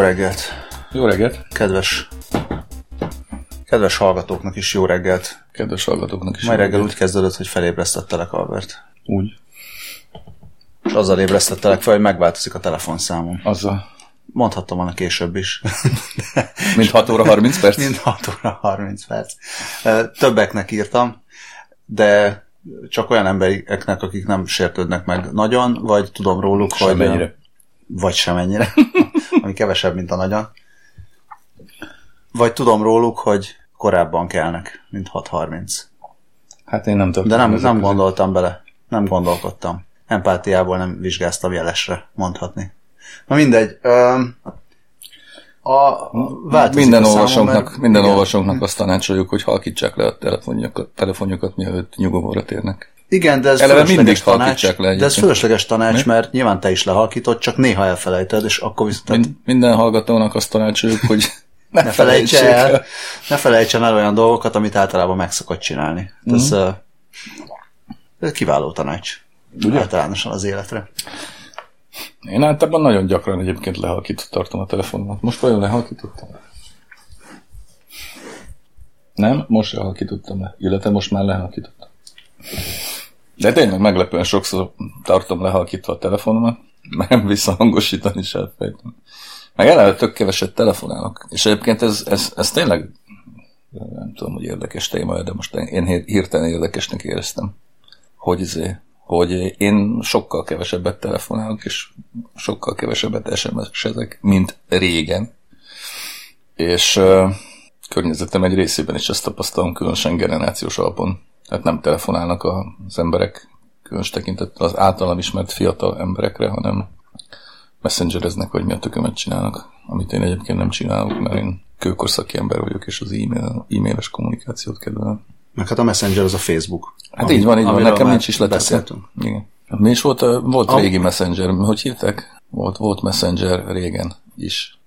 Jó reggelt! Jó reggelt! Kedves, kedves hallgatóknak is jó reggelt! Kedves hallgatóknak is Mai jó reggel úgy kezdődött, hogy felébresztettelek, Albert. Úgy. És azzal ébresztettelek fel, hogy megváltozik a telefonszámom. Azzal. Mondhattam volna később is. Mint 6 óra 30 perc? Mind 6 óra 30 perc. Többeknek írtam, de csak olyan embereknek, akik nem sértődnek meg nagyon, vagy tudom róluk, hogy... Semennyire. Vagy semennyire. ami kevesebb, mint a nagyon. Vagy tudom róluk, hogy korábban kelnek, mint 6.30. Hát én nem tudom. De nem, nem gondoltam bele. Nem gondolkodtam. Empátiából nem vizsgáztam jelesre, mondhatni. Na mindegy. Öm, a, Minden olvasónknak, mert- minden igen. olvasónknak azt tanácsoljuk, hogy halkítsák le a telefonjukat, telefonjukat mielőtt nyugovóra térnek. Igen, de ez Eleve mindig tanács, le de ez fölösleges tanács, Mi? mert nyilván te is lehalkítod, csak néha elfelejted, és akkor viszont Mind, minden hallgatónak azt tanácsoljuk, hogy ne, ne felejtse felejtsék el, ne felejtsen el olyan dolgokat, amit általában meg szokott csinálni. Mm. Ez, uh, ez kiváló tanács. Ugye? Általánosan az életre. Én általában nagyon gyakran egyébként lehalkított tartom a telefonomat. Most vajon lehalkítottam? Nem, most lehalkítottam le. Illetve most már lehalkítottam. De tényleg meglepően sokszor tartom lehalkítva a telefonomat, mert nem visszahangosítani is elfejtem. Meg eleve tök keveset telefonálok. És egyébként ez, ez, ez tényleg nem tudom, hogy érdekes téma, de most én hirtelen érdekesnek éreztem, hogy izé, hogy én sokkal kevesebbet telefonálok, és sokkal kevesebbet SMS-ezek, mint régen. És uh, környezetem egy részében is ezt tapasztalom, különösen generációs alapon. Tehát nem telefonálnak az emberek, különös tekintettel az általam ismert fiatal emberekre, hanem messengereznek, vagy mi a tökömet csinálnak, amit én egyébként nem csinálok, mert én kőkorszaki ember vagyok, és az e-mail, e-mailes kommunikációt kedvelem. Meg hát a Messenger az a Facebook. Hát Ami, így van, így van. Nekem nincs is beszéltünk. Igen. Mi is volt, volt régi Messenger, hogy hívták? Volt, volt Messenger régen is.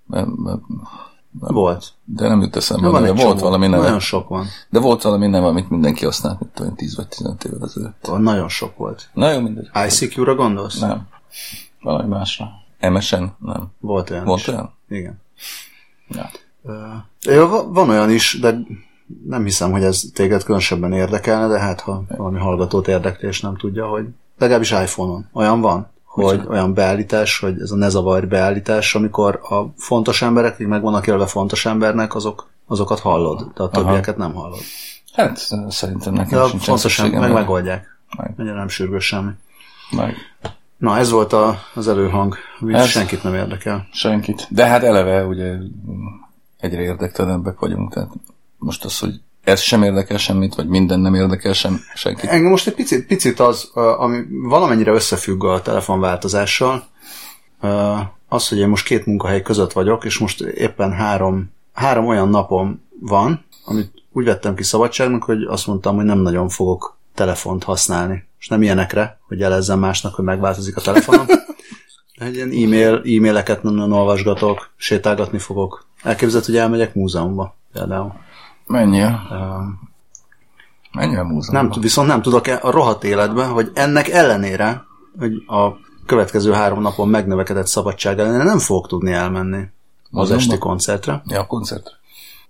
Volt. De nem jut eszembe, De van de volt csomó. valami neve. Nagyon sok van. De volt valami neve, amit mindenki használt, mint olyan 10 vagy 15 évvel ezelőtt. Nagyon sok volt. Na jó, mindegy. ICQ-ra gondolsz? Nem. Valami másra. MSN? Nem. Volt olyan Volt is. olyan? Igen. Ja. Va- van olyan is, de nem hiszem, hogy ez téged különösebben érdekelne, de hát ha valami hallgatót érdekli, és nem tudja, hogy legalábbis iPhone-on olyan van, hogy Micsoda? olyan beállítás, hogy ez a ne zavarj beállítás, amikor a fontos emberek, akik meg vannak jelölve fontos embernek, azok, azokat hallod, de a többieket nem hallod. Hát szerintem nekem De sincs fontos ember, meg megoldják. Meg. Mennyire nem sürgős semmi. meg. Na, ez volt a, az előhang, ami Ez- senkit nem érdekel. Senkit. De hát eleve ugye egyre érdektelenebbek vagyunk, tehát most az, hogy ez sem érdekel semmit, vagy minden nem érdekel sem, senkit. Engem most egy picit, picit az, ami valamennyire összefügg a telefonváltozással, az, hogy én most két munkahely között vagyok, és most éppen három, három olyan napom van, amit úgy vettem ki szabadságnak, hogy azt mondtam, hogy nem nagyon fogok telefont használni. És nem ilyenekre, hogy jelezzem másnak, hogy megváltozik a telefonom. Egy ilyen e-mail, e-maileket nem nagyon olvasgatok, sétálgatni fogok. Elképzelhet, hogy elmegyek múzeumba például. Menjél. Ö, Menjél a múzeumba. Nem, viszont nem tudok e- a rohadt életben, hogy ennek ellenére, hogy a következő három napon megnövekedett szabadság ellenére nem fogok tudni elmenni az esti koncertre, Ja, a koncert.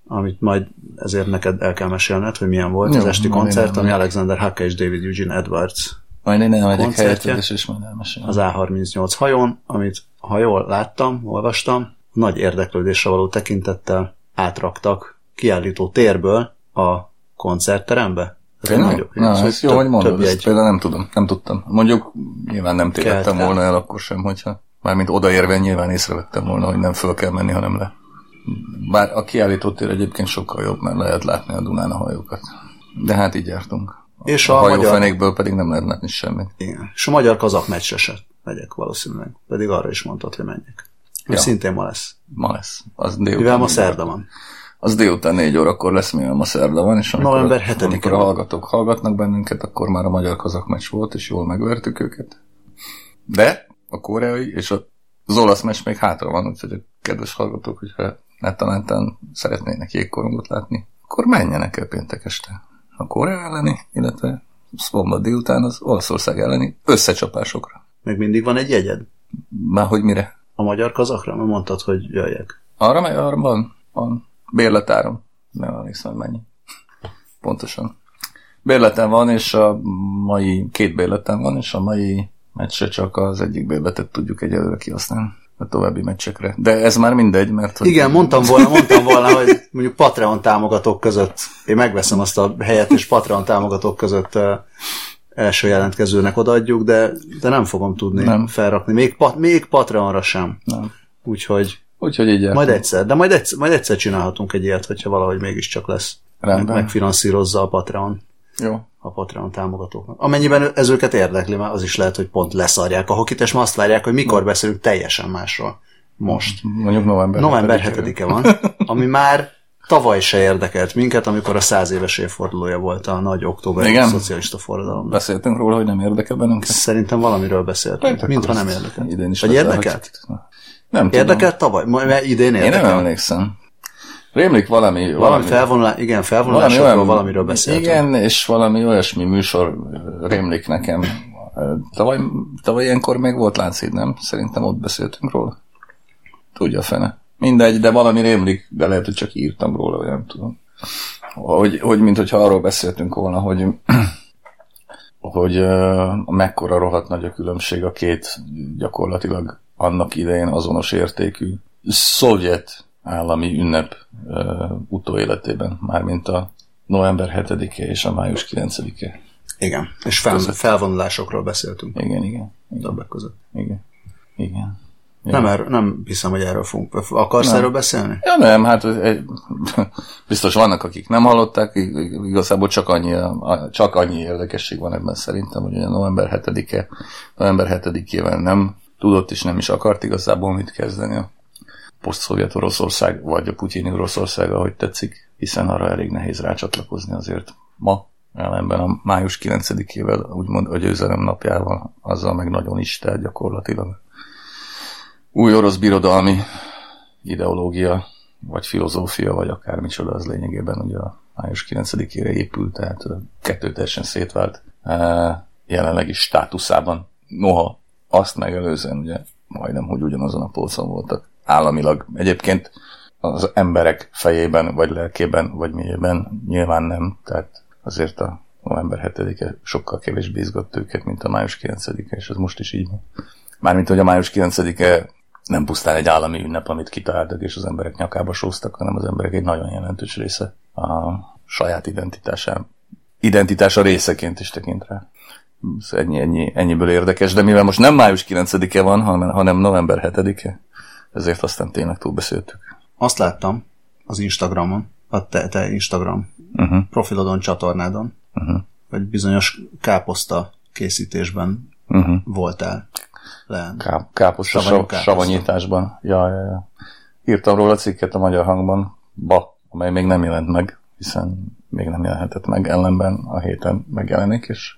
amit majd ezért neked el kell mesélned, hogy milyen volt Jó, az esti koncert, ami. Alexander Hacke és David Eugene Edwards Majd én elmegyek helyetted, és majd elmesélem. az A38 hajón, amit, ha jól láttam, olvastam, nagy érdeklődésre való tekintettel átraktak kiállító térből a koncertterembe. Ez egy Tényleg? nagyobb- Na, szóval ez jó, több- hogy mondod, ezt jegy. például nem tudom, nem tudtam. Mondjuk nyilván nem tévedtem volna el akkor sem, hogyha mármint odaérve nyilván észrevettem volna, hogy nem föl kell menni, hanem le. Bár a kiállítótér egyébként sokkal jobb, mert lehet látni a Dunán a hajókat. De hát így jártunk. És a a magyar- hajófenékből pedig nem lehet látni semmit. Igen. És a magyar kazak meccsre se megyek valószínűleg. Pedig arra is mondtad, hogy menjek. Ja. Szintén ma lesz. Ma lesz. Az Mivel ma szerda van. Az délután négy órakor lesz, mivel ma szerda van, és amikor, November a- 7-e amikor a hallgatók hallgatnak bennünket, akkor már a magyar kazak meccs volt, és jól megvertük őket. De a koreai és a- az olasz meccs még hátra van, úgyhogy a kedves hallgatók, hogyha netalántán szeretnének jégkorongot látni, akkor menjenek el péntek este. A Korea elleni, illetve szombat délután az Olaszország elleni összecsapásokra. Még mindig van egy jegyed? Már hogy mire? a magyar kazakra? Mert mondtad, hogy jöjjek. Arra meg arra van, van. Bérletárom. Nem emlékszem, hogy mennyi. Pontosan. Bérletem van, és a mai, két bérletem van, és a mai meccse csak az egyik bérletet tudjuk egyelőre kihasználni a további meccsekre. De ez már mindegy, mert... Hogy Igen, mondtam volna, mondtam volna, hogy mondjuk Patreon támogatók között én megveszem azt a helyet, és Patreon támogatók között első jelentkezőnek odaadjuk, de, de nem fogom tudni nem. felrakni. Még, még Patreonra sem. Nem. Úgyhogy Úgyhogy így majd egyszer, de majd egyszer, majd egyszer csinálhatunk egy ilyet, hogyha valahogy mégiscsak lesz. Rendben. Meg, megfinanszírozza a Patreon Jó. a Patreon támogatóknak. Amennyiben ez őket érdekli, mert az is lehet, hogy pont leszarják a hokit, és ma azt várják, hogy mikor beszélünk teljesen másról. Most. Mondjuk november November 7-e. 7-e van, ami már tavaly se érdekelt minket, amikor a száz éves évfordulója volt a nagy októberi Igen? szocialista forradalomnak. Beszéltünk róla, hogy nem érdekel bennünket. Szerintem valamiről beszéltünk, Akkor mintha nem érdekelt. Idén is Vagy érdekelt? Nem tudom. Érdekelt tavaly? Ma- Mert idén Én érdekel. nem emlékszem. Rémlik valami... Valami valami felvonulás, igen, felvonulásokról valamiről beszéltünk. Igen, és valami olyasmi műsor rémlik nekem. Tavaly, tavaly ilyenkor még volt Lánchíd, nem? Szerintem ott beszéltünk róla. Tudja a fene. Mindegy, de valami rémlik, de lehet, hogy csak írtam róla, vagy nem tudom. Hogy, hogy mint hogyha arról beszéltünk volna, hogy hogy uh, mekkora rohadt nagy a különbség a két gyakorlatilag annak idején azonos értékű szovjet állami ünnep uh, utóéletében, mármint a november 7-e és a május 9-e. Igen, és fel, felvonulásokról beszéltünk Igen, igen, igen, többek között. igen. igen. Nem, erről, nem hiszem, hogy erről fogunk. Akarsz Nem. erről beszélni? Ja, nem, hát egy, biztos vannak, akik nem hallották, ig- igazából csak annyi, a- csak annyi érdekesség van ebben szerintem, hogy ugye november 7-e, november 7-ével nem tudott és nem is akart igazából mit kezdeni a poszt-szovjet Oroszország, vagy a putyini Oroszország, ahogy tetszik, hiszen arra elég nehéz rácsatlakozni azért ma, ellenben a május 9-ével, úgymond a győzelem napjával, azzal meg nagyon is tehát gyakorlatilag. Új orosz birodalmi ideológia, vagy filozófia, vagy akármicsoda, az lényegében ugye a május 9-ére épült, tehát kettő teljesen szétvált jelenlegi státuszában. Noha azt megelőzően ugye majdnem, hogy ugyanazon a polcon voltak államilag. Egyébként az emberek fejében, vagy lelkében, vagy mélyében nyilván nem, tehát azért a november 7-e sokkal kevésbé izgatt őket, mint a május 9-e, és ez most is így van. Mármint, hogy a május 9-e nem pusztán egy állami ünnep, amit kitaláltak, és az emberek nyakába sóztak, hanem az emberek egy nagyon jelentős része a saját identitásán, identitása részeként is tekint rá. Ennyi, ennyi, ennyiből érdekes, de mivel most nem május 9-e van, hanem, hanem november 7-e, ezért aztán tényleg túlbeszéltük. Azt láttam az Instagramon, a te, te Instagram Uh-huh, profilodon, csatornádon, uh-huh, hogy bizonyos káposzta készítésben uh-huh. voltál le. Ká, káposzta, Savanyú sav, káposzta. savanyításban. Ja, ja, ja. Írtam róla cikket a magyar hangban, ba, amely még nem jelent meg, hiszen még nem jelenhetett meg, ellenben a héten megjelenik, és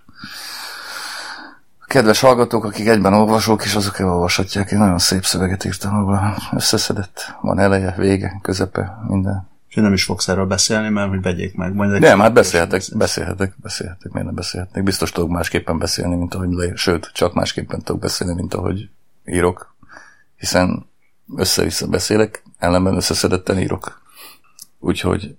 kedves hallgatók, akik egyben olvasók, és azok elolvashatják, én nagyon szép szöveget írtam róla, összeszedett, van eleje, vége, közepe, minden. És nem is fogsz erről beszélni, mert hogy vegyék meg. Majd Nem, hát beszélhetek, beszélhetek, beszélhetek, miért nem beszélhetnek. Biztos tudok másképpen beszélni, mint ahogy leír, sőt, csak másképpen tudok beszélni, mint ahogy írok, hiszen össze-vissza beszélek, ellenben összeszedetten írok. Úgyhogy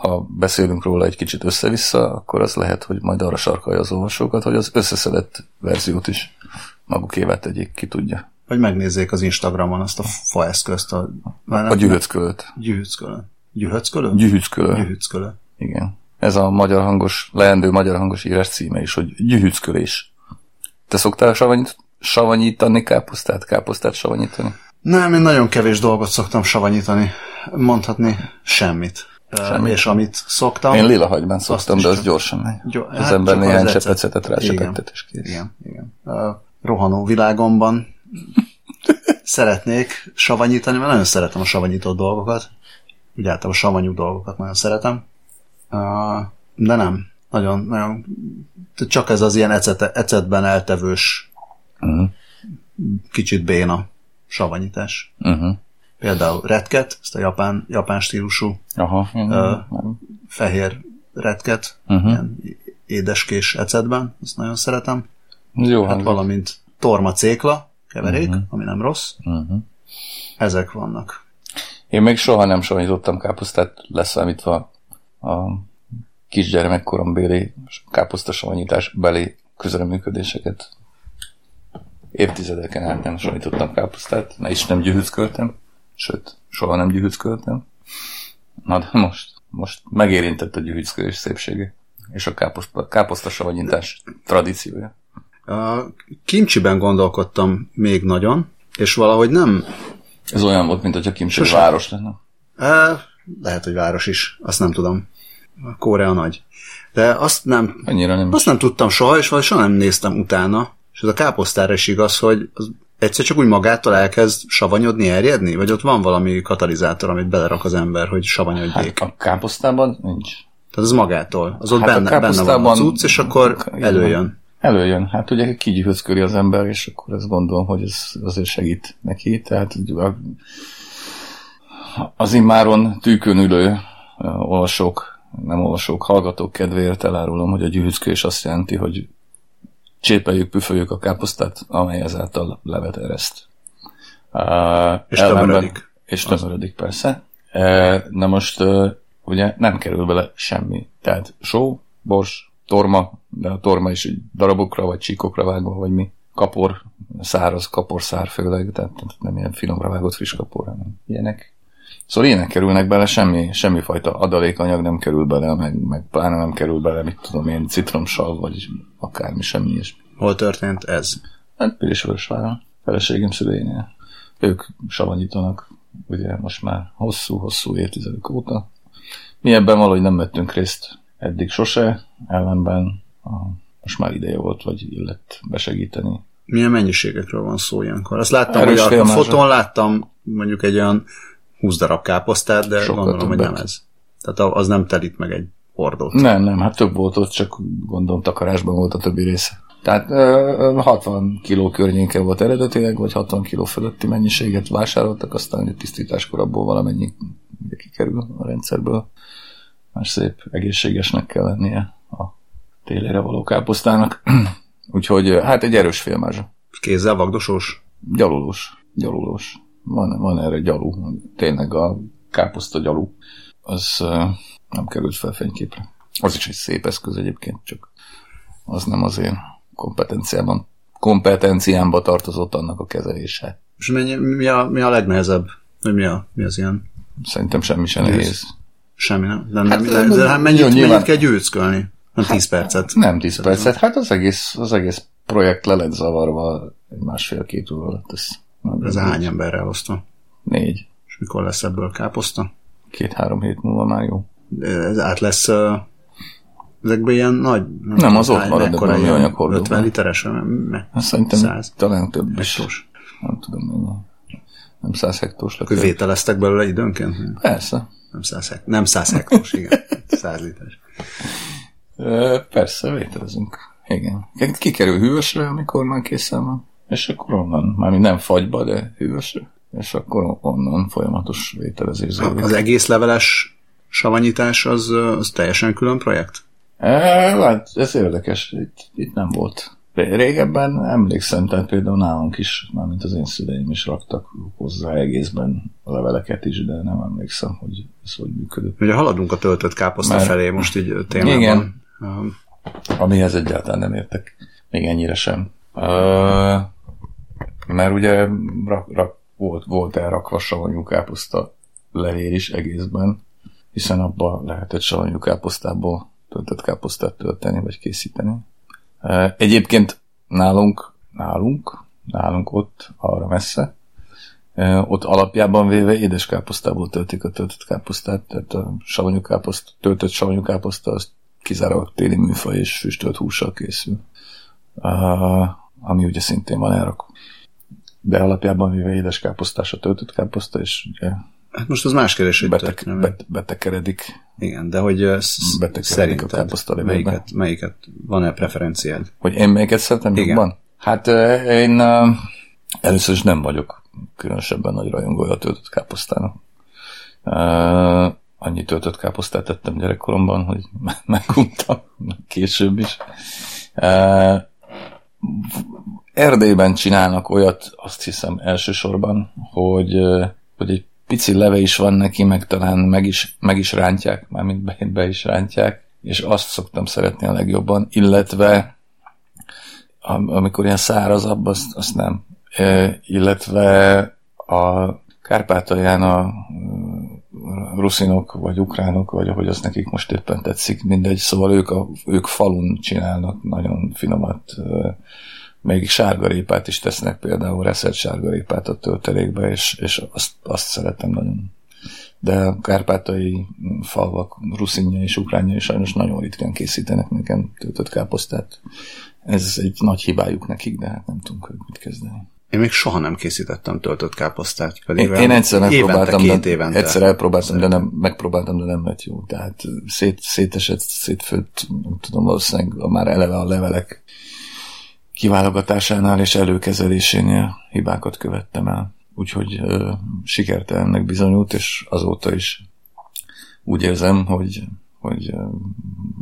ha beszélünk róla egy kicsit össze-vissza, akkor az lehet, hogy majd arra sarkalja az olvasókat, hogy az összeszedett verziót is magukévá tegyék, ki tudja. Vagy megnézzék az Instagramon azt a fa eszközt. A, már A gyűlöckölöt. Gyűhückölő. Gyűhöckölön. Igen. Ez a magyar hangos, leendő magyar hangos írás címe is, hogy gyűhückölés. Te szoktál savanyít, savanyítani káposztát? Káposztát savanyítani? Nem, én nagyon kevés dolgot szoktam savanyítani. Mondhatni semmit. Semmit. És amit szoktam... Én lila hagyban szoktam, de az csak- gyorsan megy. Gyo- az hát ember csak néhány az csepecetet ecet. rásepettet, és kész. Igen, igen. A rohanó világomban szeretnék savanyítani, mert nagyon szeretem a savanyított dolgokat. Úgy általában a savanyú dolgokat nagyon szeretem. De nem. Nagyon, nagyon csak ez az ilyen ecete, ecetben eltevős, Uh-huh. kicsit béna savanyítás. Uh-huh. Például retket, ezt a japán, japán stílusú Aha. Nem. fehér retket, Mhm. ilyen édeskés ecetben, ezt nagyon szeretem. Jó Hát valamint torma cékla, keverék, uh-huh. ami nem rossz. Uh-huh. Ezek vannak. Én még soha nem savanyítottam káposztát, leszámítva a kisgyermekkorombéli káposztasavanyítás beli közreműködéseket. Évtizedeken át nem savanyítottam káposztát, ne is nem gyűhüzköltem, sőt, soha nem gyűhüzköltem. Na de most, most megérintett a gyűhüzkölés szépsége, és a káposzta, káposztasavanyítás tradíciója. A kimcsiben gondolkodtam még nagyon, és valahogy nem... Ez olyan volt, mint hogyha kimcsi város lenne. E, lehet, hogy város is, azt nem tudom. Korea nagy. De azt nem, Annyira nem azt nem tudtam soha, és valahogy soha nem néztem utána. És ez a káposztára is igaz, hogy az egyszer csak úgy magától elkezd savanyodni, erjedni? Vagy ott van valami katalizátor, amit belerak az ember, hogy savanyodjék? Hát a káposztában nincs. Tehát az magától. Az ott hát benne, benne van az utc, és akkor előjön. Előjön. Hát ugye kigyűhözköri az ember, és akkor ezt gondolom, hogy ez azért segít neki. Tehát az immáron tűkön ülő olvasók, nem olvasók, hallgatók kedvéért elárulom, hogy a gyűhözkölés azt jelenti, hogy csépeljük, püföljük a káposztát, amely ezáltal levet ereszt. Uh, és tömörödik. És tömörödik, persze. Uh, na most uh, ugye nem kerül bele semmi. Tehát só, bors, torma, de a torma is darabokra vagy csíkokra vágva, vagy mi. Kapor, száraz kaporszár főleg, tehát nem ilyen finomra vágott friss kapor, hanem ilyenek. Szóval ilyenek kerülnek bele, semmi, semmifajta adalékanyag nem kerül bele, meg, meg pláne nem kerül bele, mit tudom én, citromsav, vagy akármi, semmi ilyesmi. Hol történt ez? Hát Pirisvörösváron, feleségem szüleinél. Ők savanyítanak, ugye most már hosszú-hosszú évtizedek óta. Mi ebben valahogy nem vettünk részt eddig sose, ellenben a, most már ideje volt, vagy illett besegíteni. Milyen mennyiségekről van szó ilyenkor? Azt láttam, Erős hogy a, a fotón láttam mondjuk egy olyan 20 darab káposztát, de Sokkal gondolom, többet. hogy nem ez. Tehát az nem telít meg egy hordót. Nem, nem, hát több volt ott, csak gondolom takarásban volt a többi része. Tehát 60 kiló környéke volt eredetileg, vagy 60 kiló fölötti mennyiséget vásároltak, aztán a tisztításkor abból valamennyi kikerül a rendszerből. Már szép, egészségesnek kell lennie a télére való káposztának. Úgyhogy hát egy erős félmázsa. Kézzel vagdosós? Gyalulós. Gyalulós. Van, van erre gyalú. Tényleg a káposzta gyalú. Az nem került fel fényképre. Az is egy szép eszköz egyébként, csak az nem az én kompetenciában, kompetenciámba tartozott annak a kezelése. És mennyi, mi, a, mi a legnehezebb? Mi, a, mi az ilyen? Szerintem semmi sem nehéz. Semmi nem. nem, hát, nem, nem de hát mennyit, jó, nyilván... mennyit kell győzkölni? Nem 10 hát, percet. Nem 10 percet. Hát az egész, az egész projekt le lett zavarva egy másfél-két óra alatt. Ez, Ez hány emberrel hozta? Négy. És mikor lesz ebből káposzta? Két-három hét múlva már jó. Ez át lesz uh, ezekben ilyen nagy... Nem, nem az ott marad, de mi anyaghordó. 50 literes, meg hát Szerintem 100. talán több is. Hektos. Nem tudom mennyi. Nem 100 hektós lett. Vételeztek belőle időnként? Persze. Nem 100, hekt, nem 100 hektós, igen. 100 literes. Persze, vételezünk. Igen. Kikerül hűvösre, amikor már készen van. És akkor onnan, már nem fagyba, de hűvösre. És akkor onnan folyamatos vételezés zajlik. Az egész leveles savanyítás az, az teljesen külön projekt? Hát, ez érdekes, itt, itt nem volt. Régebben emlékszem, tehát például nálunk is, mármint az én szüleim is raktak hozzá egészben a leveleket is, de nem emlékszem, hogy ez hogy működött. Ugye haladunk a töltött káposzta Mert, felé most így témában. Igen, um, amihez egyáltalán nem értek, még ennyire sem. Uh, mert ugye rak, rak, volt, volt elrakva savanyú káposzta levél is egészben, hiszen abba lehetett savanyú káposztából töltött káposztát tölteni, vagy készíteni. Egyébként nálunk, nálunk, nálunk ott, arra messze, ott alapjában véve édeskáposztából töltik a töltött káposztát, tehát a savanyú káposzt, töltött savanyú káposzta az kizárólag téli műfaj és füstölt hússal készül. ami ugye szintén van elrakva. De alapjában véve édeskáposztás a töltött káposzta, és ugye Hát most az más kereső. Betek, bet, betekeredik. Igen, de hogy szerinted a melyiket, melyiket van-e preferenciád? Hogy én melyiket szeretem Igen. jobban? Hát én először is nem vagyok különösebben nagy rajongója a töltött káposztának. Uh, annyi töltött káposztát tettem gyerekkoromban, hogy meguntam később is. Uh, Erdélyben csinálnak olyat, azt hiszem elsősorban, hogy, hogy egy pici leve is van neki, meg talán meg is, meg is rántják, mármint be, be is rántják, és azt szoktam szeretni a legjobban, illetve amikor ilyen szárazabb, azt, azt nem. E, illetve a Kárpátalján a ruszinok, vagy ukránok, vagy ahogy azt nekik most éppen tetszik, mindegy, szóval ők, a, ők falun csinálnak nagyon finomat, még sárgarépát is tesznek például, reszelt sárgarépát a töltelékbe, és, és azt, azt szeretem nagyon. De a kárpátai falvak ruszinja és ukránja is sajnos nagyon ritkán készítenek nekem töltött káposztát. Ez egy nagy hibájuk nekik, de hát nem tudunk mit kezdeni. Én még soha nem készítettem töltött káposztát. Pedig én, én egyszer megpróbáltam, évente, de, évente. egyszer elpróbáltam, de nem, megpróbáltam, de nem lett jó. Tehát szét, szétesett, szétfőtt, nem tudom, valószínűleg már eleve a levelek kiválogatásánál és előkezelésénél hibákat követtem el. Úgyhogy ö, sikertelennek bizonyult, és azóta is úgy érzem, hogy, hogy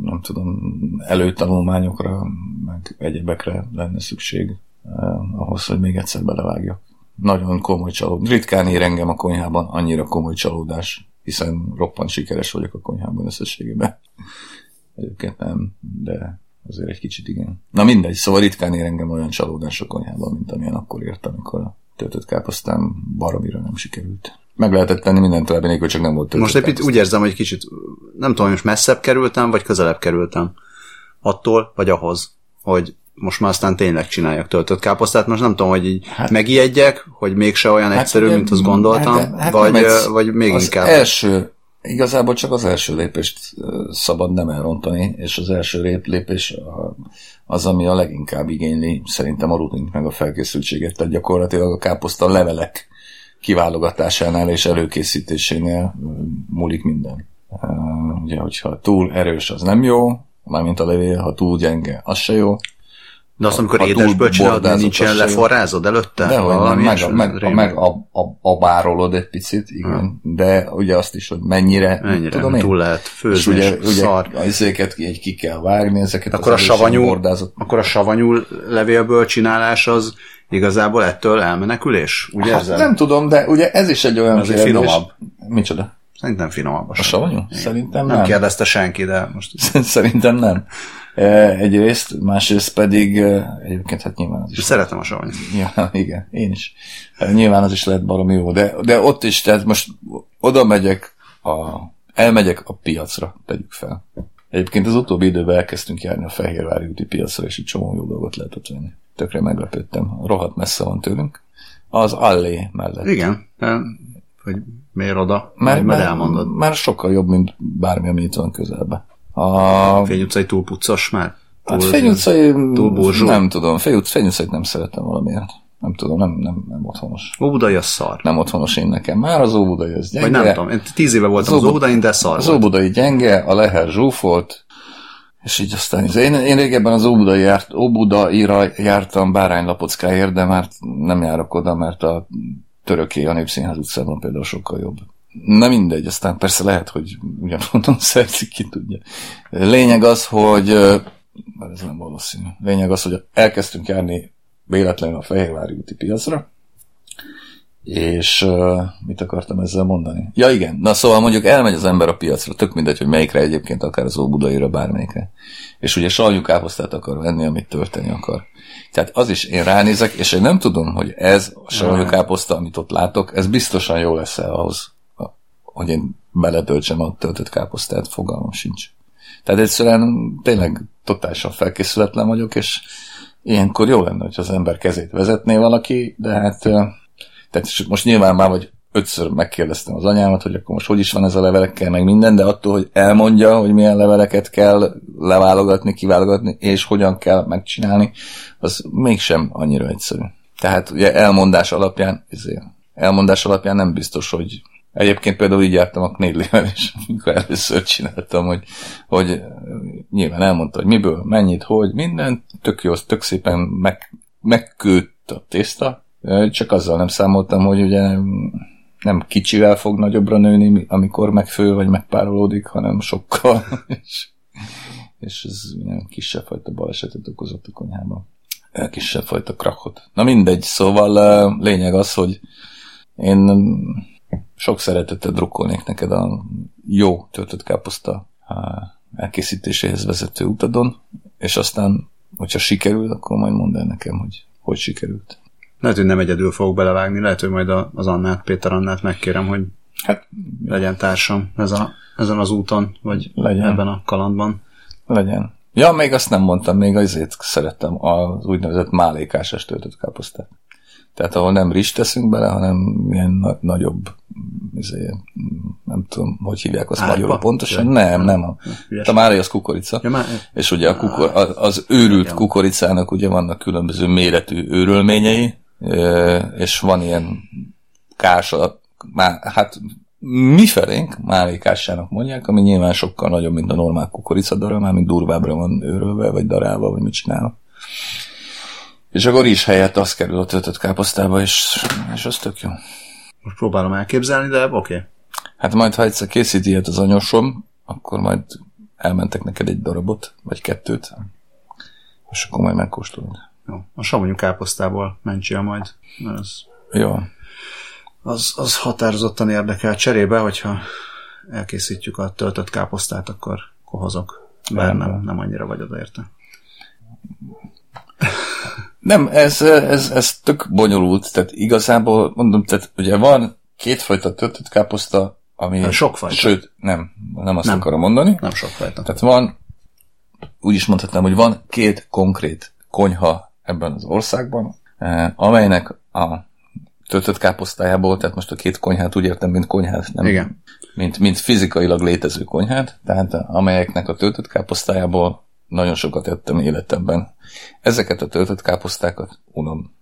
nem tudom, előtanulmányokra, meg egyebekre lenne szükség eh, ahhoz, hogy még egyszer belevágjak. Nagyon komoly csalódás. Ritkán ér engem a konyhában annyira komoly csalódás, hiszen roppant sikeres vagyok a konyhában összességében. Egyébként nem, de azért egy kicsit igen. Na mindegy, szóval ritkán ér engem olyan csalódás a konyhában, mint amilyen akkor ért, amikor a töltött káposztám baromira nem sikerült. Meg lehetett tenni mindent további nélkül, csak nem volt töltött Most egy picit úgy érzem, hogy kicsit, nem tudom, most messzebb kerültem, vagy közelebb kerültem attól, vagy ahhoz, hogy most már aztán tényleg csináljak töltött káposztát. Most nem tudom, hogy így hát, megijedjek, hogy mégse olyan hát egyszerű, ugye, mint azt gondoltam, hát, hát vagy, ez, vagy még az inkább. első, igazából csak az első lépést szabad nem elrontani, és az első lépés az, ami a leginkább igényli szerintem a rutint meg a felkészültséget, tehát gyakorlatilag a káposzta levelek kiválogatásánál és előkészítésénél múlik minden. Ugye, hogyha túl erős, az nem jó, mármint a levél, ha túl gyenge, az se jó. De azt, amikor édesből csinálod, nincsen leforrázod előtte? De hogy meg, meg, meg, meg a, a, a bárolod egy picit, igen. Hmm. De ugye azt is, hogy mennyire, mennyire tudom én. túl lehet főzni, és, ugye, szar. ugye ezeket egy ki kell vágni, ezeket akkor a savanyú, akkor a savanyú levélből csinálás az igazából ettől elmenekülés? Úgy hát nem tudom, de ugye ez is egy olyan Ez kérdés. finomabb. Micsoda? Szerintem finomabb a, a savanyú. Szerintem nem. Nem kérdezte senki, de most... Szerintem nem. Egyrészt, másrészt pedig egyébként hát nyilván az is... Szeretem a savanyút. Ja, igen, én is. Nyilván az is lehet baromi jó, de, de ott is, tehát most oda megyek, a, elmegyek a piacra, tegyük fel. Egyébként az utóbbi időben elkezdtünk járni a Fehérvári úti piacra, és egy csomó jó dolgot lehetett venni. Tökre meglepődtem. Rohadt messze van tőlünk. Az Allé mellett. Igen, hogy miért oda? Mert, mert, elmondod. Mert sokkal jobb, mint bármi, ami itt van közelben. A Fény utcai túl puccos már? Túl, hát Fény utcai, túl nem tudom, Fény, Fény nem szeretem valamiért. Nem tudom, nem, nem, nem otthonos. Óbudai a szar. Nem otthonos én nekem. Már az Óbudai az gyenge. Vagy nem tudom, én tíz éve voltam az, Óbudain, de szar Az Óbudai gyenge, a Leher zsúfolt, és így aztán, én, én régebben az Óbudai járt, Óbudaira jártam báránylapockáért, de már nem járok oda, mert a töröké a Népszínház utcában például sokkal jobb. Na mindegy, aztán persze lehet, hogy ugyanonnan szerzik, ki tudja. Lényeg az, hogy ez nem valószínű. Lényeg az, hogy elkezdtünk járni véletlenül a Fehérvári úti piacra, és uh, mit akartam ezzel mondani? Ja igen, na szóval mondjuk elmegy az ember a piacra, tök mindegy, hogy melyikre egyébként, akár az Óbudaira, bármelyikre. És ugye saljú káposztát akar venni, amit tölteni akar. Tehát az is én ránézek, és én nem tudom, hogy ez a saljú káposzta, amit ott látok, ez biztosan jó lesz el ahhoz, hogy én beletöltsem a töltött káposztát, fogalmam sincs. Tehát egyszerűen tényleg totálisan felkészületlen vagyok, és ilyenkor jó lenne, hogy az ember kezét vezetné valaki, de hát tehát most nyilván már vagy ötször megkérdeztem az anyámat, hogy akkor most hogy is van ez a levelekkel, meg minden, de attól, hogy elmondja, hogy milyen leveleket kell leválogatni, kiválogatni, és hogyan kell megcsinálni, az mégsem annyira egyszerű. Tehát ugye elmondás alapján, ezért, elmondás alapján nem biztos, hogy Egyébként például így jártam a Knédlivel is, amikor először csináltam, hogy, hogy nyilván elmondta, hogy miből, mennyit, hogy, minden, tök jó, tök szépen meg, megkőtt a tészta, csak azzal nem számoltam, hogy ugye nem, kicsivel fog nagyobbra nőni, amikor megfő vagy megpárolódik, hanem sokkal, és, és ez kisebb fajta balesetet okozott a konyhában. kisebb fajta krakot. Na mindegy, szóval uh, lényeg az, hogy én sok szeretettel drukkolnék neked a jó töltött káposzta elkészítéséhez vezető utadon, és aztán, hogyha sikerül, akkor majd mondd el nekem, hogy hogy sikerült. Lehet, hogy nem egyedül fogok belevágni, lehet, hogy majd az Annát, Péter Annát megkérem, hogy hát, legyen társam ezen, a, ezen az úton, vagy legyen. ebben a kalandban. Legyen. Ja, még azt nem mondtam, még azért szerettem az úgynevezett málékásas töltött káposztát. Tehát ahol nem rizs teszünk bele, hanem ilyen na- nagyobb, izé, nem tudom, hogy hívják azt Árpa? magyarul pontosan. Ja. Nem, nem. A, a márai az kukorica. Ja, már... És ugye a kukor, az őrült Igen. kukoricának ugye vannak különböző méretű őrölményei, és van ilyen kása, hát mi felénk málékássának mondják, ami nyilván sokkal nagyobb, mint a normál kukoricadara, már mint durvábbra van őrölve, vagy darálva, vagy mit csinálnak. És akkor is helyett az kerül a töltött káposztába, és, és az tök jó. Most próbálom elképzelni, de oké. Okay. Hát majd, ha egyszer készít ilyet az anyosom, akkor majd elmentek neked egy darabot, vagy kettőt, és akkor majd megkóstolod. Jó. A savanyú káposztából mentsél majd. Az, jó. Az, az határozottan érdekel. Cserébe, hogyha elkészítjük a töltött káposztát, akkor, akkor hozok. Bár nem, nem annyira vagy oda érte. Nem, ez, ez, ez tök bonyolult, tehát igazából mondom, tehát ugye van kétfajta töltött káposzta, ami... Nem, sokfajta. Sőt, nem, nem azt nem, akarom mondani. Nem sokfajta. Tehát van, úgy is mondhatnám, hogy van két konkrét konyha ebben az országban, eh, amelynek a töltött káposztájából, tehát most a két konyhát úgy értem, mint konyhát, nem Igen. Mint, mint fizikailag létező konyhát, tehát amelyeknek a töltött káposztájából nagyon sokat ettem életemben. Ezeket a töltött káposztákat unom.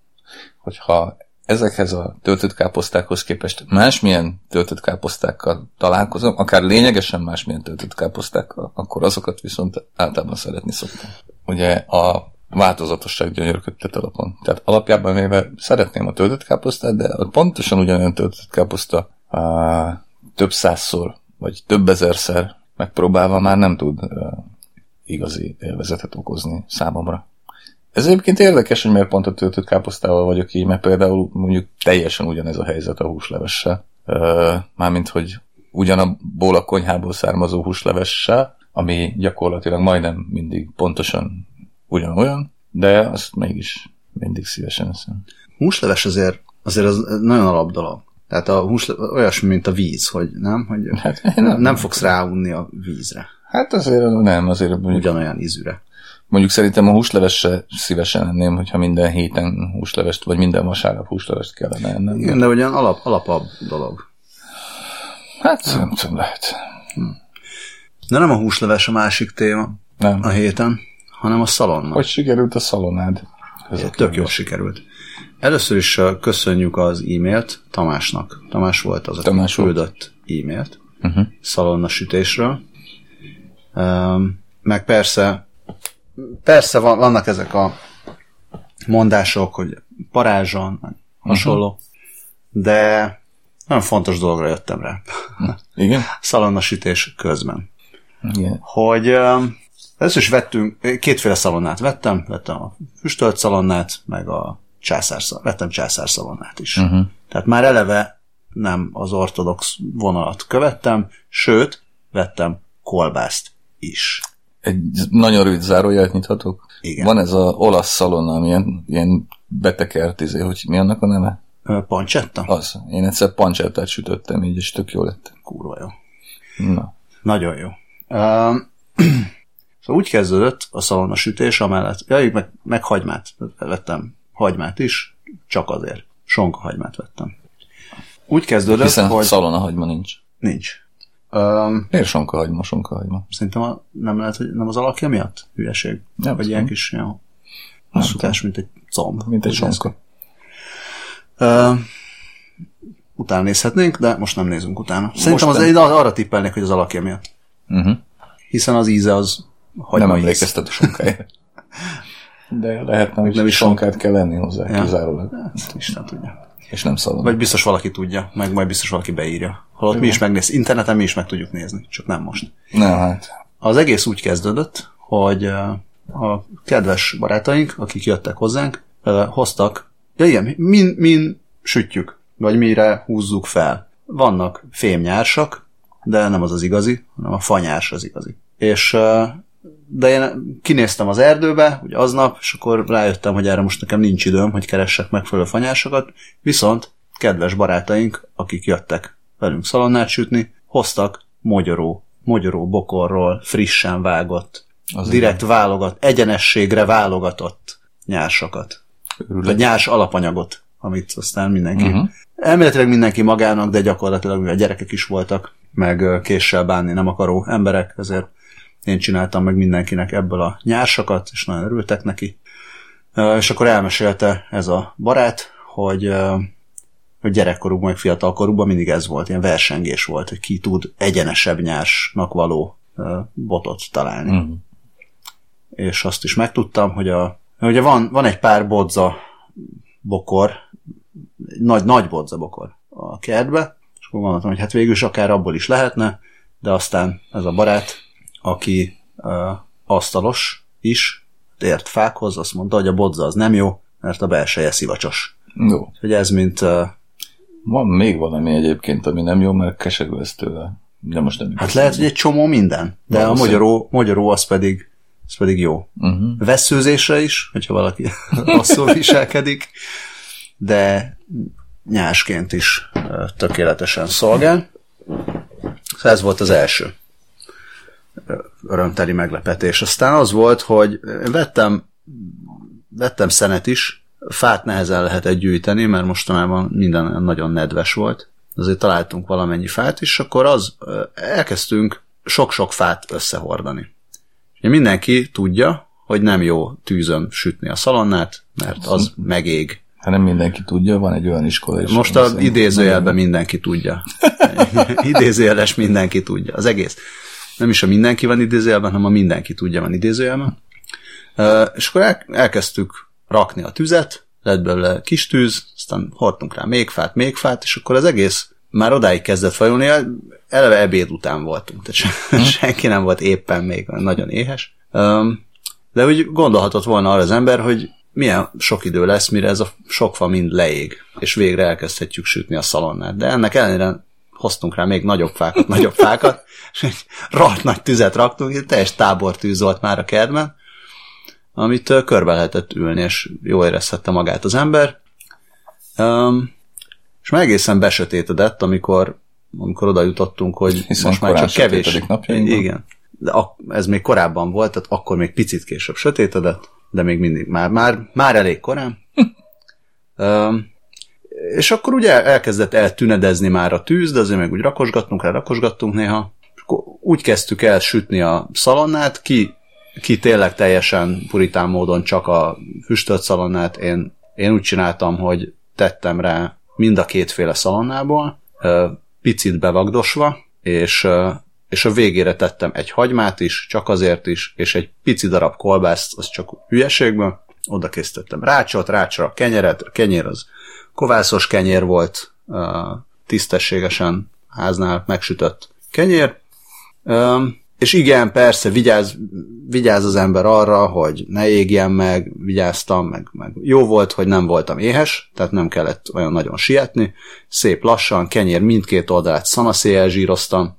Hogyha ezekhez a töltött káposztákhoz képest másmilyen töltött káposztákkal találkozom, akár lényegesen másmilyen töltött káposztákkal, akkor azokat viszont általában szeretni szoktam. Ugye a változatosság gyönyörködtet alapon. Tehát alapjában véve szeretném a töltött káposztát, de pontosan ugyanolyan töltött káposzta á, több százszor, vagy több ezerszer megpróbálva már nem tud igazi élvezetet okozni számomra. Ez egyébként érdekes, hogy miért pont a töltött káposztával vagyok így, mert például mondjuk teljesen ugyanez a helyzet a húslevessel. Mármint, hogy ugyanabból a konyhából származó húslevessel, ami gyakorlatilag majdnem mindig pontosan ugyanolyan, de azt mégis mindig szívesen eszem. Húsleves azért, azért az nagyon alap dolog. Tehát a húsleves olyasmi, mint a víz, hogy nem, hogy hát, nem, nem fogsz ráunni a vízre. Hát azért nem, azért mondjuk... Ugyanolyan ízűre. Mondjuk szerintem a húslevesse szívesen enném, hogyha minden héten húslevest, vagy minden vasárnap húslevest kellene ennem. Igen, de ugyan alap, alapabb dolog. Hát nem tudom, lehet. De nem a húsleves a másik téma nem. a héten, hanem a szalonna. Hogy sikerült a szalonád? Ez tök jól sikerült. Először is uh, köszönjük az e-mailt Tamásnak. Tamás volt az, aki küldött e-mailt uh-huh. szalonna sütésről. Meg persze persze van, vannak ezek a mondások, hogy parázson, hasonló, uh-huh. de nagyon fontos dologra jöttem rá. Igen? Szalonnasütés közben. Igen. Hogy először is vettünk, kétféle szalonnát vettem, vettem a füstölt szalonnát, meg a császár, vettem császár szalonnát is. Uh-huh. Tehát már eleve nem az ortodox vonalat követtem, sőt, vettem kolbászt is. Egy nagyon rövid zárójelet nyithatok? Igen. Van ez a olasz szalonna, ami ilyen, ilyen betekert, izé, hogy mi annak a neve? Pancsetta? Az. Én egyszer pancsettát sütöttem, így és tök jó lett. Kurva jó. Na. Nagyon jó. Uh, szóval úgy kezdődött a szalonna sütés, amellett, ja, meg, meg hagymát vettem. Hagymát is, csak azért. Sonka hagymát vettem. Úgy kezdődött, Hiszen hogy... szalonna hagyma nincs. Nincs. Um, Miért sonkahagyma, sonkahagyma? Szerintem a, nem lehet, hogy nem az alakja miatt? Hülyeség. Nem, Vagy ilyen kis jó, hosszútás, mint egy comb. Mint egy sonka. Uh, utána nézhetnénk, de most nem nézünk utána. Szerintem most az, én arra tippelnék, hogy az alakja miatt. Uh-huh. Hiszen az íze az Nem emlékeztet a sonkájára. De lehetne, hogy nem is sonkát kell lenni hozzá, ja. kizárólag. Hát, Isten tudja. És nem szalon. Vagy biztos valaki tudja, meg majd biztos valaki beírja. Holott mi is megnéz, interneten mi is meg tudjuk nézni, csak nem most. Nem, hát. Az egész úgy kezdődött, hogy a kedves barátaink, akik jöttek hozzánk, hoztak, ja igen, min, min sütjük, vagy mire húzzuk fel. Vannak fémnyársak, de nem az az igazi, hanem a fanyás az igazi. És de én kinéztem az erdőbe, ugye aznap, és akkor rájöttem, hogy erre most nekem nincs időm, hogy keressek megfelelő fanyásokat, viszont kedves barátaink, akik jöttek velünk szalonnát sütni, hoztak mogyoró, mogyoró bokorról frissen vágott, az direkt igen. válogat, egyenességre válogatott nyársakat. Örülök. Vagy nyárs alapanyagot, amit aztán mindenki, uh-huh. elméletileg mindenki magának, de gyakorlatilag a gyerekek is voltak, meg késsel bánni nem akaró emberek, ezért én csináltam meg mindenkinek ebből a nyársakat, és nagyon örültek neki. És akkor elmesélte ez a barát, hogy, hogy gyerekkorukban, meg fiatalkorukban mindig ez volt, ilyen versengés volt, hogy ki tud egyenesebb nyársnak való botot találni. Uh-huh. És azt is megtudtam, hogy a, ugye van, van egy pár bodza bokor, nagy, nagy bodza bokor a kertbe, és akkor gondoltam, hogy hát végül is akár abból is lehetne, de aztán ez a barát aki uh, asztalos is, ért fákhoz, azt mondta, hogy a bodza az nem jó, mert a belseje szivacsos. Jó. Hogy ez mint... Uh, Van még valami egyébként, ami nem jó, mert keserű ez tőle. De most nem hát lehet, hogy egy csomó minden, de a magyaró, magyaró az pedig, az pedig jó. Uh-huh. Veszőzésre is, hogyha valaki rosszul viselkedik, de nyásként is tökéletesen szolgál. Szóval ez volt az első örömteli meglepetés. Aztán az volt, hogy vettem, vettem szenet is, fát nehezen lehetett gyűjteni, mert mostanában minden nagyon nedves volt. Azért találtunk valamennyi fát, és akkor az elkezdtünk sok-sok fát összehordani. Mindenki tudja, hogy nem jó tűzön sütni a szalonnát, mert az megég. Hát nem mindenki tudja, van egy olyan iskola is. Most az idézőjelben mindenki tudja. Idézőjeles mindenki tudja. Az egész nem is a mindenki van idézőjelben, hanem a mindenki tudja van idézőjelben. És akkor el, elkezdtük rakni a tüzet, lett belőle kis tűz, aztán hordtunk rá még fát, még fát, és akkor az egész már odáig kezdett fajulni, eleve ebéd után voltunk, tehát hm. senki nem volt éppen még nagyon éhes. De úgy gondolhatott volna arra az ember, hogy milyen sok idő lesz, mire ez a sok fa mind leég, és végre elkezdhetjük sütni a szalonnát. De ennek ellenére hoztunk rá még nagyobb fákat, nagyobb fákat, és egy rohadt nagy tüzet raktunk, egy teljes tábortűz volt már a kertben, amit körbe lehetett ülni, és jól érezhette magát az ember. Um, és már egészen besötétedett, amikor, amikor oda jutottunk, hogy Hiszen most már csak kevés. Igen. De ez még korábban volt, tehát akkor még picit később sötétedett, de még mindig már, már, már elég korán. um, és akkor ugye elkezdett eltünedezni már a tűz, de azért meg úgy rakosgattunk rá, rakosgattunk néha. Akkor úgy kezdtük el sütni a szalonnát, ki, ki tényleg teljesen puritán módon csak a füstölt szalonnát, én, én úgy csináltam, hogy tettem rá mind a kétféle szalonnából, picit bevagdosva, és, és a végére tettem egy hagymát is, csak azért is, és egy pici darab kolbászt, az csak hülyeségből, oda készítettem rácsot, rácsra kenyeret, a kenyér az kovászos kenyér volt, tisztességesen háznál megsütött kenyér, és igen, persze, vigyáz, vigyáz az ember arra, hogy ne égjen meg, vigyáztam, meg, meg jó volt, hogy nem voltam éhes, tehát nem kellett olyan nagyon sietni, szép lassan, kenyér mindkét oldalát szanaszéjjel zsíroztam,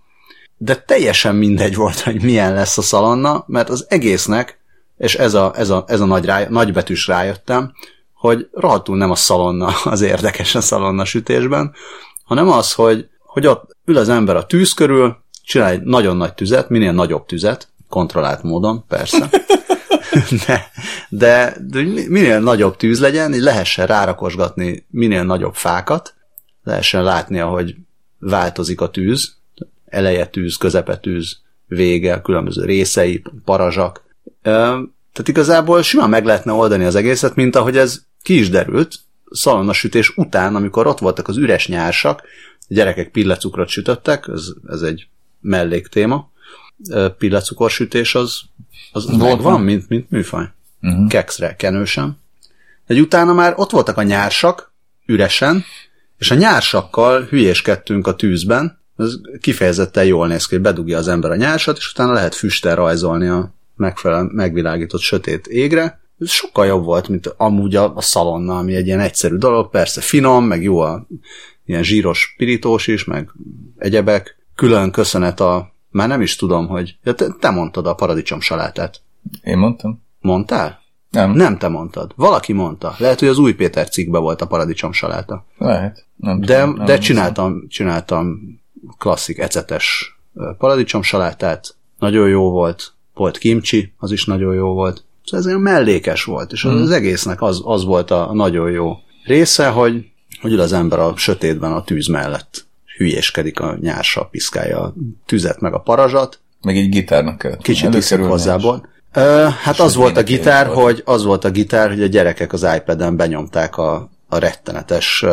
de teljesen mindegy volt, hogy milyen lesz a szalonna, mert az egésznek, és ez a, ez a, ez a nagy, ráj, nagy betűs rájöttem, hogy rohadtul nem a szalonna az érdekes a szalonna sütésben, hanem az, hogy, hogy ott ül az ember a tűz körül, csinál egy nagyon nagy tüzet, minél nagyobb tüzet, kontrollált módon, persze, de, de, de minél nagyobb tűz legyen, így lehessen rárakosgatni minél nagyobb fákat, lehessen látni, ahogy változik a tűz, eleje tűz, közepe tűz, vége, különböző részei, parazsak. Tehát igazából simán meg lehetne oldani az egészet, mint ahogy ez ki is derült, szalonnasütés után, amikor ott voltak az üres nyársak, a gyerekek pillecukrot sütöttek, ez, ez egy melléktéma, pillecukorsütés az, az van, mint, mint műfaj. Uh-huh. Kekszre kenősen. Egy utána már ott voltak a nyársak, üresen, és a nyársakkal hülyéskedtünk a tűzben, ez kifejezetten jól néz ki, hogy bedugja az ember a nyársat, és utána lehet füstel rajzolni a megfelelően megvilágított sötét égre, ez sokkal jobb volt, mint amúgy a, a szalonna, ami egy ilyen egyszerű dolog, persze finom, meg jó a ilyen zsíros pirítós is, meg egyebek. Külön köszönet a, már nem is tudom, hogy ja, te, te mondtad a paradicsom salátát. Én mondtam? Mondtál? Nem. Nem te mondtad. Valaki mondta. Lehet, hogy az új Péter cikkbe volt a paradicsom saláta. Lehet. Nem De, tudom, nem de hiszem. csináltam, csináltam klasszik ecetes paradicsom salátát. Nagyon jó volt. Volt kimcsi, az is nagyon jó volt. Szóval ez olyan mellékes volt, és az, az egésznek az, az volt a, nagyon jó része, hogy, hogy ül az ember a sötétben a tűz mellett. Hülyéskedik a nyársa, piszkálja a tüzet meg a parazsat, Meg egy gitárnak kellett. Kicsit előkerülni, hozzából. Ö, hát az volt a gitár, hogy az volt a gitár, hogy a gyerekek az iPad-en benyomták a, a rettenetes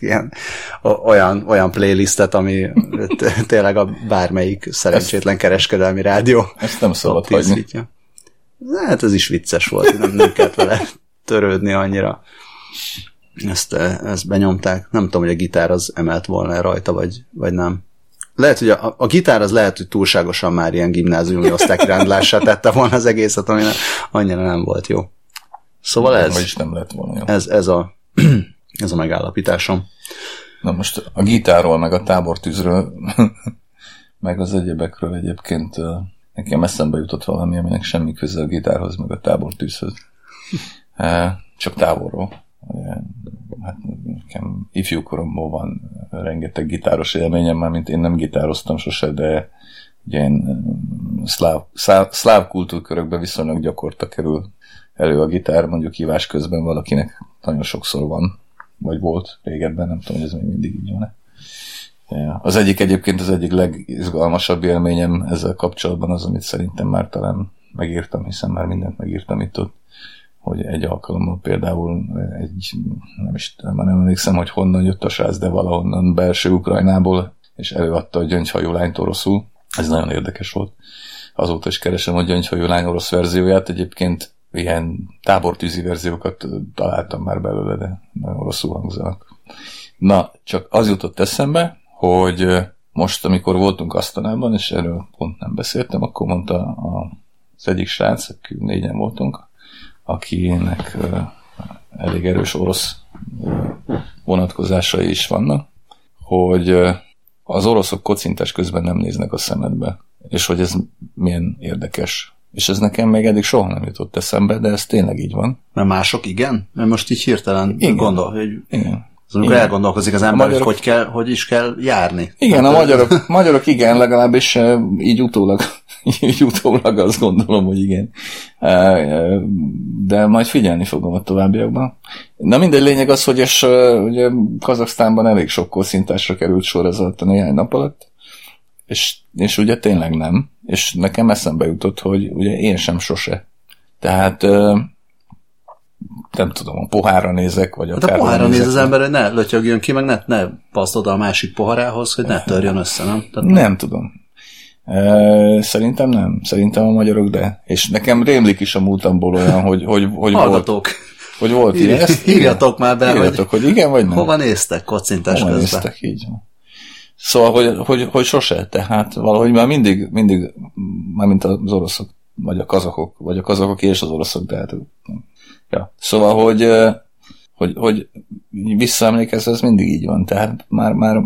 ilyen, olyan, olyan playlistet, ami tényleg a bármelyik szerencsétlen kereskedelmi rádió Ezt nem szabad hagyni. Hát ez is vicces volt, nem, nem kellett vele törődni annyira. Ezt, eh, ezt benyomták. Nem tudom, hogy a gitár az emelt volna rajta, vagy, vagy nem. Lehet, hogy a, a gitár az lehet, hogy túlságosan már ilyen gimnáziumi osztálykirándulásra tette volna az egészet, ami annyira nem volt jó. Szóval ez, Vagyis nem lett volna jó. ez, ez, a, ez a megállapításom. Na most a gitárról, meg a tábortűzről, meg az egyebekről egyébként nekem eszembe jutott valami, aminek semmi köze a gitárhoz, meg a tábortűzhöz. Csak távolról. Hát nekem ifjúkoromból van rengeteg gitáros élményem, már mint én nem gitároztam sose, de ugye én szláv, szláv, szláv kultúrkörökben viszonylag gyakorta kerül elő a gitár, mondjuk hívás közben valakinek nagyon sokszor van, vagy volt régebben, nem tudom, hogy ez még mindig így van Az egyik egyébként az egyik legizgalmasabb élményem ezzel kapcsolatban az, amit szerintem már talán megírtam, hiszen már mindent megírtam itt ott, hogy egy alkalommal például egy, nem is már nem emlékszem, hogy honnan jött a srác, de valahonnan belső Ukrajnából, és előadta a gyöngyhajú lányt oroszul. Ez nagyon érdekes volt. Azóta is keresem a gyöngyhajú lány orosz verzióját, egyébként ilyen tábortűzi verziókat találtam már belőle, de nagyon rosszul hangzanak. Na, csak az jutott eszembe, hogy most, amikor voltunk Asztanában, és erről pont nem beszéltem, akkor mondta a, az egyik srác, aki négyen voltunk, akinek elég erős orosz vonatkozásai is vannak, hogy az oroszok kocintás közben nem néznek a szemedbe, és hogy ez milyen érdekes. És ez nekem még eddig soha nem jutott eszembe, de ez tényleg így van. Mert mások igen? Mert most így hirtelen Igen. gondol, hogy Igen. az amikor Igen. elgondolkozik az ember, magyarok- hogy, hogy, kell, hogy is kell járni. Igen, a Hát, magyarok, magyarok igen, legalábbis így utólag, így utólag azt gondolom, hogy igen. De majd figyelni fogom a továbbiakban. Na mindegy, lényeg az, hogy és, ugye Kazaksztánban elég sok korszintásra került sor ez alatt a néhány nap alatt, és, és ugye tényleg nem. És nekem eszembe jutott, hogy ugye én sem sose. Tehát eh, nem tudom, a pohárra nézek, vagy Hát a pohárra néz az ember, hogy ne lötyögjön ki, meg ne, ne paszt oda a másik poharához, hogy ne törjön össze, nem? Tehát Nem tudom. E, Szerintem nem. Szerintem a magyarok de. És nekem rémlik is a múltamból olyan, hogy, hogy, hogy, volt, hogy volt ilyen. Írjatok már be, Írjatok, hogy igen vagy nem. hova néztek kocintás Hova közben. néztek, így van. Szóval, hogy, hogy, hogy sose, tehát valahogy már mindig, mindig, már mint az oroszok, vagy a kazakok, vagy a kazakok és az oroszok, de hát, ja. Szóval, hogy, hogy, hogy visszaemlékezve, ez mindig így van, tehát már, már,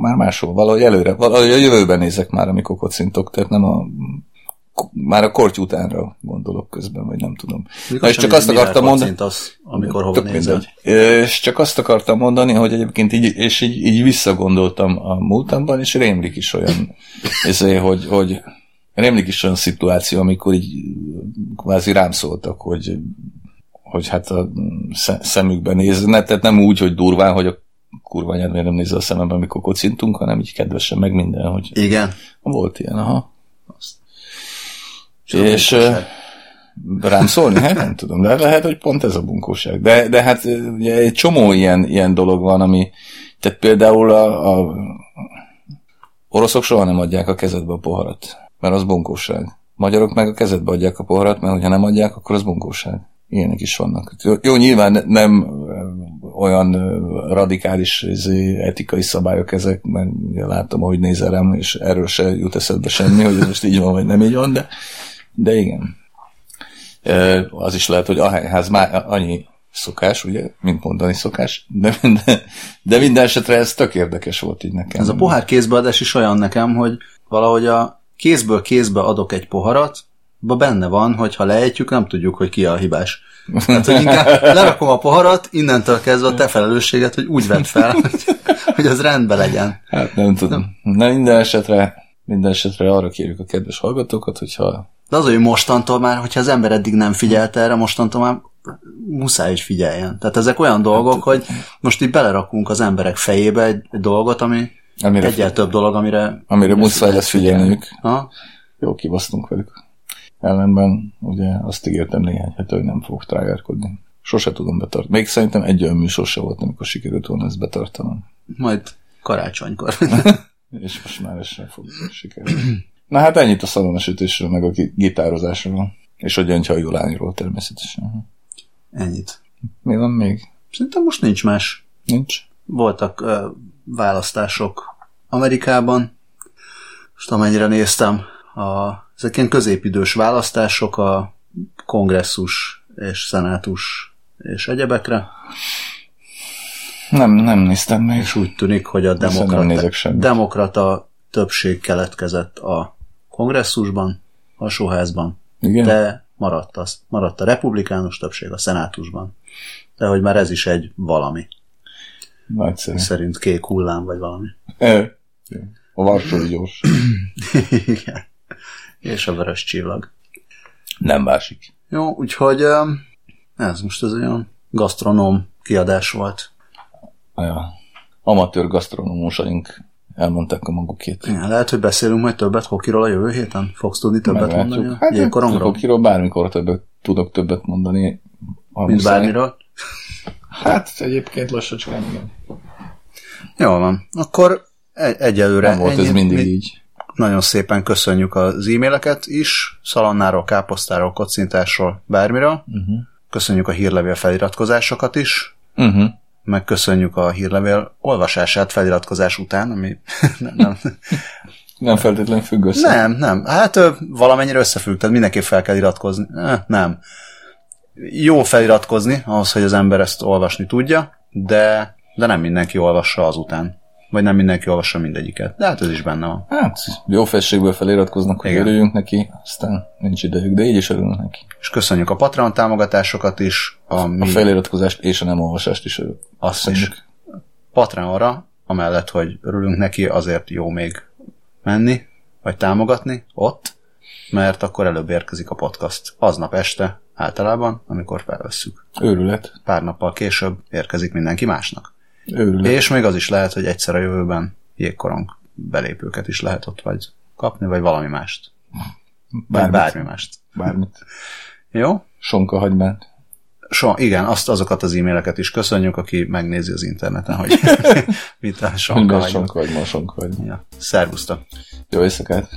már máshol, valahogy előre, valahogy a jövőben nézek már, amikor kocintok, tehát nem a, már a korty utánra gondolok közben, vagy nem tudom. Na, és csak azt akartam mondani, Az, amikor hova nézel. És csak azt akartam mondani, hogy egyébként így, és így, így visszagondoltam a múltamban, és rémlik is olyan, ezért, hogy, hogy rémlik is olyan szituáció, amikor így kvázi rám szóltak, hogy, hogy hát a sze- szemükben nézne, tehát nem úgy, hogy durván, hogy a kurva anyád miért nem nézel a szemembe, amikor kocintunk, hanem így kedvesen, meg minden, hogy Igen. volt ilyen, aha. És ö, rám szólni? Hát nem tudom, de lehet, hogy pont ez a bunkóság. De, de hát ugye egy csomó ilyen, ilyen dolog van, ami, tehát például a, a oroszok soha nem adják a kezedbe a poharat, mert az bunkóság. Magyarok meg a kezedbe adják a poharat, mert hogyha nem adják, akkor az bunkóság. Ilyenek is vannak. Jó, nyilván ne- nem olyan radikális izé, etikai szabályok ezek, mert látom, hogy nézel rám, és erről se jut eszedbe semmi, hogy ez most így van, vagy nem így van, de, de igen. Az is lehet, hogy a ház már annyi szokás, ugye, mint mondani szokás, de, de, de minden esetre ez tök érdekes volt így nekem. Ez a pohár kézbeadás is olyan nekem, hogy valahogy a kézből kézbe adok egy poharat, ba benne van, hogy ha lejtjük, nem tudjuk, hogy ki a hibás. Tehát, hogy inkább lerakom a poharat, innentől kezdve a te felelősséget, hogy úgy vedd fel, hogy, hogy az rendben legyen. Hát nem tudom. Nem. Na minden esetre, minden esetre arra kérjük a kedves hallgatókat, hogyha... De az, hogy mostantól már, hogyha az ember eddig nem figyelt erre, mostantól már muszáj, hogy figyeljen. Tehát ezek olyan dolgok, hogy most így belerakunk az emberek fejébe egy, egy dolgot, ami amire egyel több dolog, amire... Amire muszáj lesz figyelniük. Ha? Jó kibasztunk velük. Ellenben ugye azt ígértem néhány hete, hogy nem fogok trágárkodni. Sose tudom betartani. Még szerintem egy olyan műsor se volt, amikor sikerült volna ezt betartanom. Majd karácsonykor. És most már ez sem fog sikerülni. Na hát ennyit a szalonosítésről, meg a gitározásról. És a gyöngyhajú lányról természetesen. Ennyit. Mi van még? Szerintem most nincs más. Nincs? Voltak uh, választások Amerikában. Most amennyire néztem, a, ezek ilyen középidős választások a kongresszus és szenátus és egyebekre. Nem, nem néztem meg. És úgy tűnik, hogy a demokrata, demokrata többség keletkezett a kongresszusban, alsóházban, Igen? de maradt, az, maradt a republikánus többség a szenátusban. De hogy már ez is egy valami. Nagyszerű. Szerint kék hullám, vagy valami. E, a Varsói gyors. Igen. És a vörös csillag. Nem másik. Jó, úgyhogy ez most az olyan gasztronóm kiadás volt. Ja. Amatőr gasztronómusaink elmondták a magukét. Igen, lehet, hogy beszélünk majd többet hokiról a jövő héten? Fogsz tudni többet Meglátjuk. mondani hát, jégkorongról? Hokiról bármikor többet, tudok többet mondani. Mint muszáj. bármiről? Hát egyébként lassacskán, igen. Jól van. Akkor egy- egyelőre Nem volt ennyi, ez mindig mi, így. Nagyon szépen köszönjük az e-maileket is, szalannáról, káposztáról, kocintásról, bármiről. Uh-huh. Köszönjük a hírlevél feliratkozásokat is. Uh-huh megköszönjük a hírlevél olvasását feliratkozás után, ami nem, nem, nem feltétlenül függ össze. Nem, nem. Hát valamennyire összefügg, tehát mindenképp fel kell iratkozni. Nem. Jó feliratkozni, ahhoz, hogy az ember ezt olvasni tudja, de, de nem mindenki olvassa azután. Vagy nem mindenki olvassa mindegyiket. De hát ez is benne van. Hát jó felségből feliratkoznak, hogy Igen. örüljünk neki, aztán nincs idejük, de így is örülünk neki. És köszönjük a Patreon támogatásokat is. Ami... A feliratkozást és a nem olvasást is örülünk. Azt is. Patreonra, amellett, hogy örülünk neki, azért jó még menni, vagy támogatni ott, mert akkor előbb érkezik a podcast. Aznap este általában, amikor felvesszük. Őrület. Pár nappal később érkezik mindenki másnak. Őrület. És még az is lehet, hogy egyszer a jövőben jégkorong belépőket is lehet ott vagy kapni, vagy valami mást. Bármit. bármi mást. Bármit. Jó? Sonka hagymát. So, igen, azt azokat az e-maileket is köszönjük, aki megnézi az interneten, hogy mit a sonka Sonka hagymá, sonka Ja. Szervusztok! Jó éjszakát!